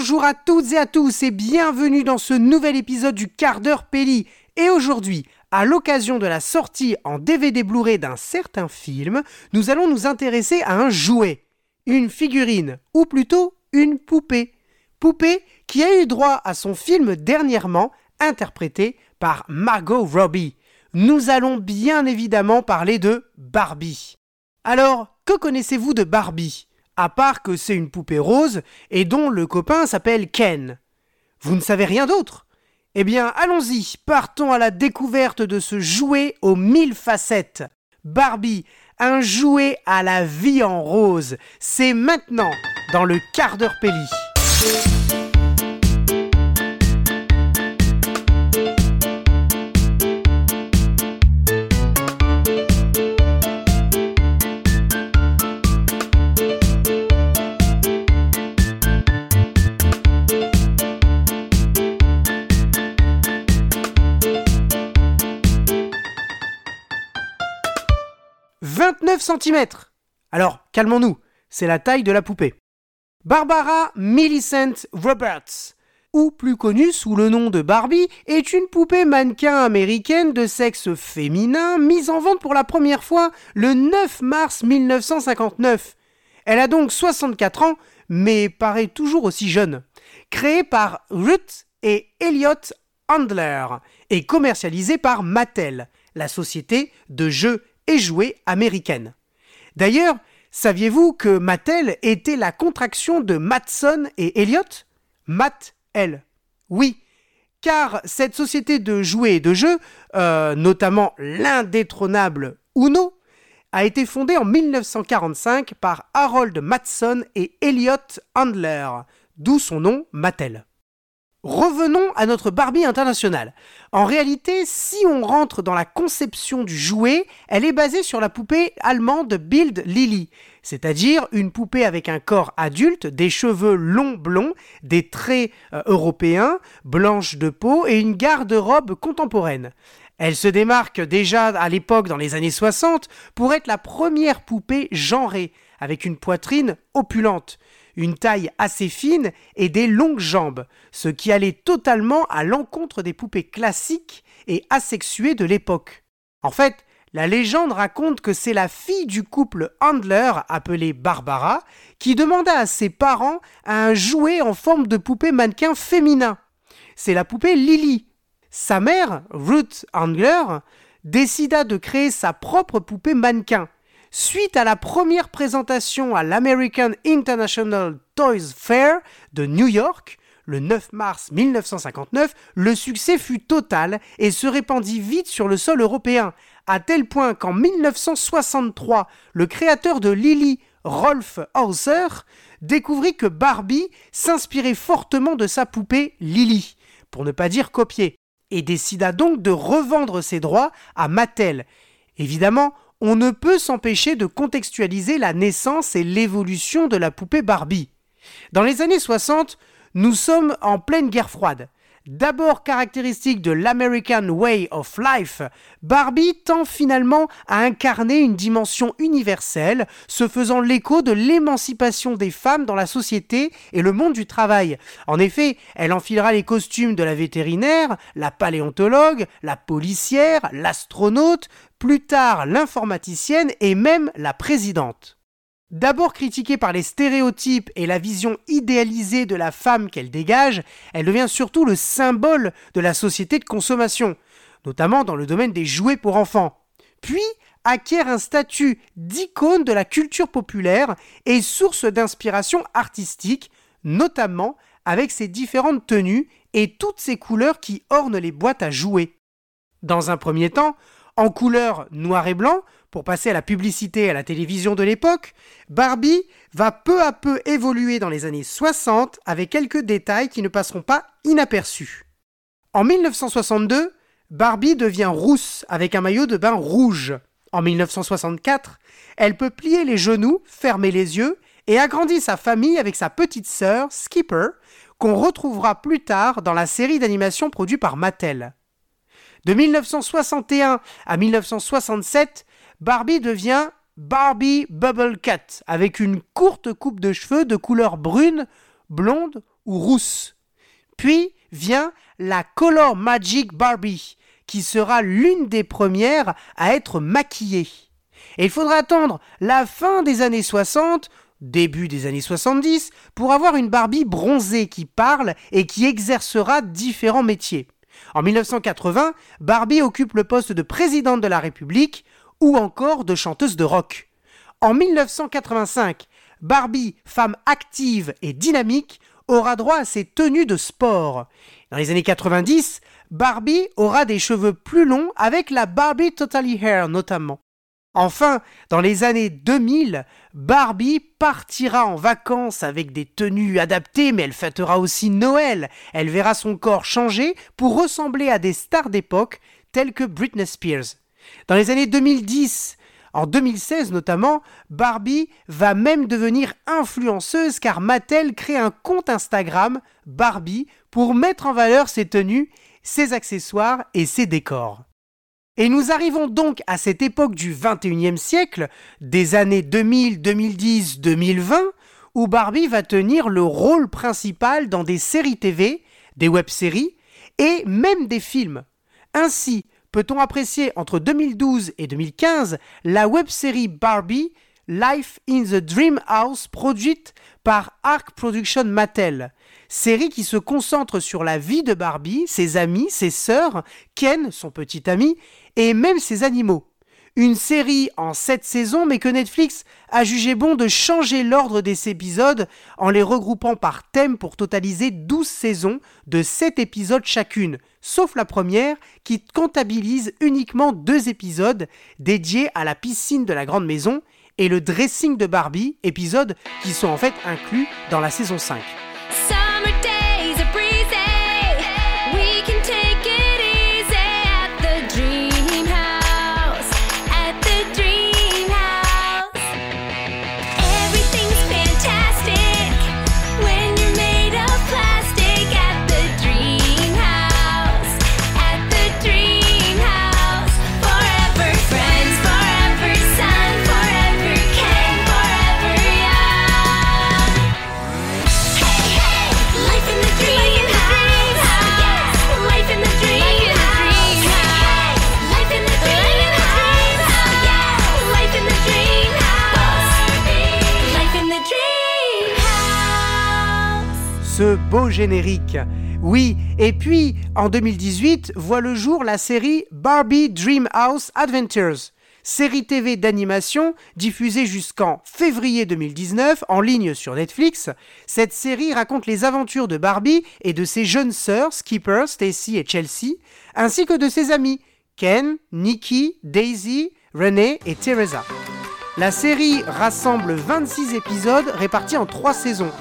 Bonjour à toutes et à tous et bienvenue dans ce nouvel épisode du quart d'heure Pelli. Et aujourd'hui, à l'occasion de la sortie en DVD Blu-ray d'un certain film, nous allons nous intéresser à un jouet, une figurine, ou plutôt une poupée. Poupée qui a eu droit à son film dernièrement, interprété par Margot Robbie. Nous allons bien évidemment parler de Barbie. Alors, que connaissez-vous de Barbie? À part que c'est une poupée rose et dont le copain s'appelle Ken. Vous ne savez rien d'autre? Eh bien, allons-y, partons à la découverte de ce jouet aux mille facettes. Barbie, un jouet à la vie en rose. C'est maintenant dans le quart d'heure Pelli. Alors, calmons-nous, c'est la taille de la poupée. Barbara Millicent Roberts, ou plus connue sous le nom de Barbie, est une poupée mannequin américaine de sexe féminin mise en vente pour la première fois le 9 mars 1959. Elle a donc 64 ans, mais paraît toujours aussi jeune. Créée par Ruth et Elliot Handler et commercialisée par Mattel, la société de jeux et jouets américaine. D'ailleurs, saviez-vous que Mattel était la contraction de Matson et Elliott? Matt. Oui, car cette société de jouets et de jeux, euh, notamment l'indétrônable Uno, a été fondée en 1945 par Harold Matson et Elliott Handler, d'où son nom Mattel. Revenons à notre Barbie internationale. En réalité, si on rentre dans la conception du jouet, elle est basée sur la poupée allemande Bild Lily, c'est-à-dire une poupée avec un corps adulte, des cheveux longs blonds, des traits euh, européens, blanches de peau et une garde-robe contemporaine. Elle se démarque déjà à l'époque dans les années 60 pour être la première poupée genrée, avec une poitrine opulente une taille assez fine et des longues jambes, ce qui allait totalement à l'encontre des poupées classiques et asexuées de l'époque. En fait, la légende raconte que c'est la fille du couple Handler, appelée Barbara, qui demanda à ses parents un jouet en forme de poupée mannequin féminin. C'est la poupée Lily. Sa mère, Ruth Handler, décida de créer sa propre poupée mannequin, Suite à la première présentation à l'American International Toys Fair de New York, le 9 mars 1959, le succès fut total et se répandit vite sur le sol européen, à tel point qu'en 1963, le créateur de Lily, Rolf Hauser, découvrit que Barbie s'inspirait fortement de sa poupée Lily, pour ne pas dire copier, et décida donc de revendre ses droits à Mattel. Évidemment, on ne peut s'empêcher de contextualiser la naissance et l'évolution de la poupée Barbie. Dans les années 60, nous sommes en pleine guerre froide. D'abord caractéristique de l'American Way of Life, Barbie tend finalement à incarner une dimension universelle, se faisant l'écho de l'émancipation des femmes dans la société et le monde du travail. En effet, elle enfilera les costumes de la vétérinaire, la paléontologue, la policière, l'astronaute, plus tard l'informaticienne et même la présidente. D'abord critiquée par les stéréotypes et la vision idéalisée de la femme qu'elle dégage, elle devient surtout le symbole de la société de consommation, notamment dans le domaine des jouets pour enfants. Puis acquiert un statut d'icône de la culture populaire et source d'inspiration artistique, notamment avec ses différentes tenues et toutes ses couleurs qui ornent les boîtes à jouets. Dans un premier temps, en couleur noir et blanc, pour passer à la publicité à la télévision de l'époque, Barbie va peu à peu évoluer dans les années 60 avec quelques détails qui ne passeront pas inaperçus. En 1962, Barbie devient rousse avec un maillot de bain rouge. En 1964, elle peut plier les genoux, fermer les yeux et agrandit sa famille avec sa petite sœur, Skipper, qu'on retrouvera plus tard dans la série d'animation produite par Mattel. De 1961 à 1967, Barbie devient Barbie Bubble Cat avec une courte coupe de cheveux de couleur brune, blonde ou rousse. Puis vient la Color Magic Barbie, qui sera l'une des premières à être maquillée. Et il faudra attendre la fin des années 60, début des années 70, pour avoir une Barbie bronzée qui parle et qui exercera différents métiers. En 1980, Barbie occupe le poste de présidente de la République ou encore de chanteuse de rock. En 1985, Barbie, femme active et dynamique, aura droit à ses tenues de sport. Dans les années 90, Barbie aura des cheveux plus longs avec la Barbie Totally Hair notamment. Enfin, dans les années 2000, Barbie partira en vacances avec des tenues adaptées, mais elle fêtera aussi Noël. Elle verra son corps changer pour ressembler à des stars d'époque telles que Britney Spears. Dans les années 2010, en 2016 notamment, Barbie va même devenir influenceuse car Mattel crée un compte Instagram Barbie pour mettre en valeur ses tenues, ses accessoires et ses décors. Et nous arrivons donc à cette époque du 21e siècle, des années 2000, 2010, 2020, où Barbie va tenir le rôle principal dans des séries TV, des web-séries et même des films. Ainsi, peut-on apprécier entre 2012 et 2015 la web-série Barbie Life in the Dream House produite par Arc Production Mattel, série qui se concentre sur la vie de Barbie, ses amis, ses sœurs, Ken, son petit ami, et même ses animaux. Une série en 7 saisons, mais que Netflix a jugé bon de changer l'ordre des épisodes en les regroupant par thème pour totaliser 12 saisons de 7 épisodes chacune, sauf la première qui comptabilise uniquement deux épisodes dédiés à la piscine de la grande maison et le dressing de Barbie, épisodes qui sont en fait inclus dans la saison 5. Générique. Oui, et puis en 2018 voit le jour la série Barbie Dreamhouse Adventures, série TV d'animation diffusée jusqu'en février 2019 en ligne sur Netflix. Cette série raconte les aventures de Barbie et de ses jeunes sœurs Skipper, Stacy et Chelsea, ainsi que de ses amis Ken, Nikki, Daisy, Renee et Teresa. La série rassemble 26 épisodes répartis en 3 saisons.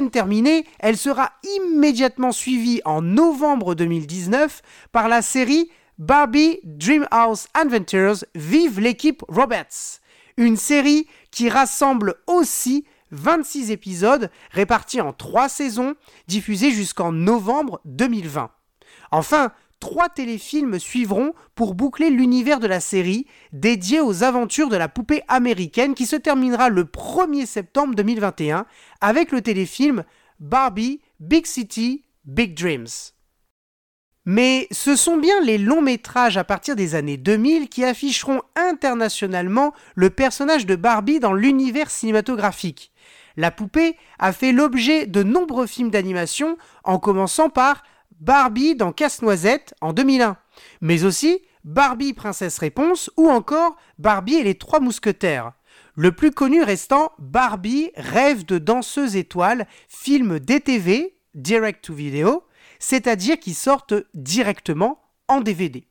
Terminée, elle sera immédiatement suivie en novembre 2019 par la série Barbie Dreamhouse Adventures Vive l'équipe Roberts, une série qui rassemble aussi 26 épisodes répartis en 3 saisons diffusés jusqu'en novembre 2020. Enfin, trois téléfilms suivront pour boucler l'univers de la série dédié aux aventures de la poupée américaine qui se terminera le 1er septembre 2021 avec le téléfilm Barbie Big City Big Dreams. Mais ce sont bien les longs métrages à partir des années 2000 qui afficheront internationalement le personnage de Barbie dans l'univers cinématographique. La poupée a fait l'objet de nombreux films d'animation, en commençant par Barbie dans Casse-Noisette en 2001, mais aussi Barbie Princesse Réponse ou encore Barbie et les Trois Mousquetaires. Le plus connu restant Barbie, Rêve de danseuse étoile, film DTV, direct to video, c'est-à-dire qui sortent directement en DVD.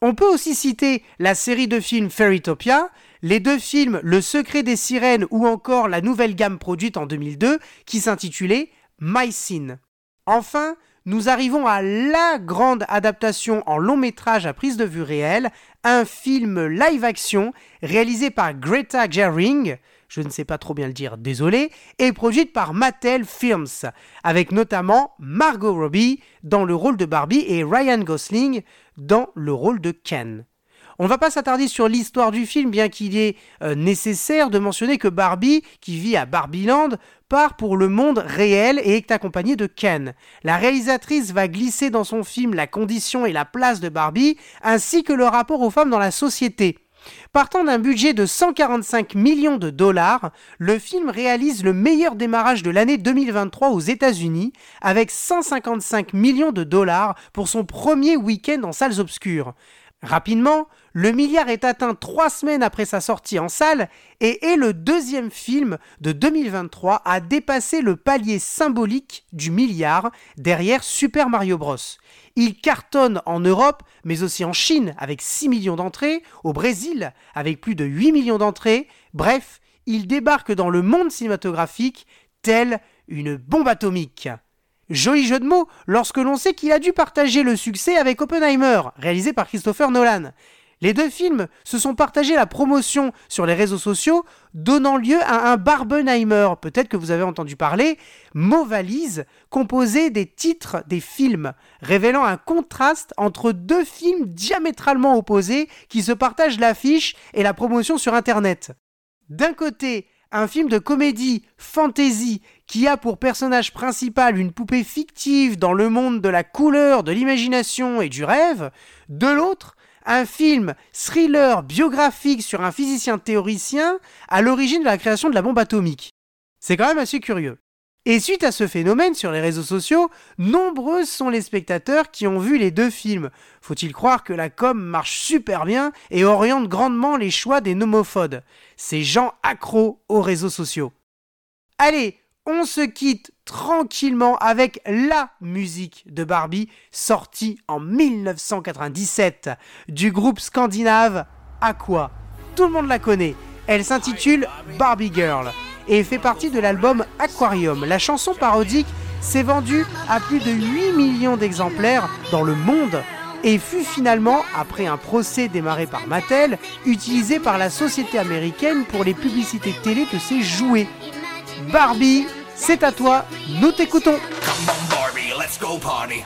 On peut aussi citer la série de films Fairytopia, les deux films Le secret des sirènes ou encore la nouvelle gamme produite en 2002 qui s'intitulait My Scene. Enfin, nous arrivons à la grande adaptation en long métrage à prise de vue réelle, un film live-action réalisé par Greta Gerwig, je ne sais pas trop bien le dire, désolé, et produite par Mattel Films, avec notamment Margot Robbie dans le rôle de Barbie et Ryan Gosling dans le rôle de Ken. On ne va pas s'attarder sur l'histoire du film, bien qu'il est euh, nécessaire de mentionner que Barbie, qui vit à Barbieland, part pour le monde réel et est accompagnée de Ken. La réalisatrice va glisser dans son film la condition et la place de Barbie, ainsi que le rapport aux femmes dans la société. Partant d'un budget de 145 millions de dollars, le film réalise le meilleur démarrage de l'année 2023 aux États-Unis, avec 155 millions de dollars pour son premier week-end en salles obscures. Rapidement, le milliard est atteint trois semaines après sa sortie en salle et est le deuxième film de 2023 à dépasser le palier symbolique du milliard derrière Super Mario Bros. Il cartonne en Europe, mais aussi en Chine avec 6 millions d'entrées, au Brésil avec plus de 8 millions d'entrées, bref, il débarque dans le monde cinématographique tel une bombe atomique. Joli jeu de mots lorsque l'on sait qu'il a dû partager le succès avec Oppenheimer, réalisé par Christopher Nolan. Les deux films se sont partagés la promotion sur les réseaux sociaux, donnant lieu à un Barbenheimer, peut-être que vous avez entendu parler, mot valise composé des titres des films, révélant un contraste entre deux films diamétralement opposés qui se partagent l'affiche et la promotion sur Internet. D'un côté, un film de comédie fantasy qui a pour personnage principal une poupée fictive dans le monde de la couleur, de l'imagination et du rêve, de l'autre, un film thriller biographique sur un physicien théoricien à l'origine de la création de la bombe atomique. C'est quand même assez curieux. Et suite à ce phénomène sur les réseaux sociaux, nombreux sont les spectateurs qui ont vu les deux films. Faut-il croire que la com marche super bien et oriente grandement les choix des nomophodes, ces gens accros aux réseaux sociaux. Allez, on se quitte tranquillement avec la musique de Barbie sortie en 1997 du groupe scandinave Aqua. Tout le monde la connaît. Elle s'intitule Barbie Girl et fait partie de l'album Aquarium. La chanson parodique s'est vendue à plus de 8 millions d'exemplaires dans le monde et fut finalement, après un procès démarré par Mattel, utilisée par la société américaine pour les publicités télé de ses jouets. Barbie, c'est à toi, nous t'écoutons. Come on Barbie, let's go party.